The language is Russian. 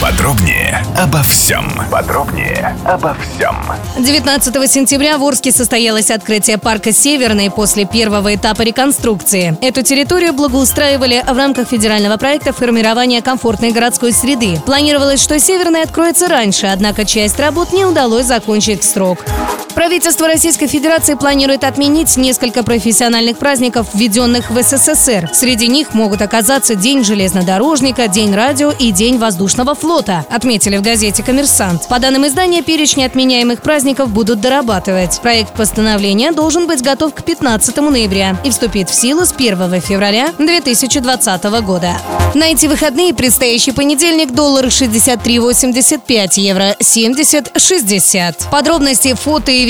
Подробнее обо всем. Подробнее обо всем. 19 сентября в Орске состоялось открытие парка «Северный» после первого этапа реконструкции. Эту территорию благоустраивали в рамках федерального проекта формирования комфортной городской среды. Планировалось, что «Северный» откроется раньше, однако часть работ не удалось закончить в срок. Правительство Российской Федерации планирует отменить несколько профессиональных праздников, введенных в СССР. Среди них могут оказаться День железнодорожника, День радио и День воздушного флота, отметили в газете «Коммерсант». По данным издания, перечни отменяемых праздников будут дорабатывать. Проект постановления должен быть готов к 15 ноября и вступит в силу с 1 февраля 2020 года. На эти выходные предстоящий понедельник доллар 63,85, евро 70,60. Подробности, фото и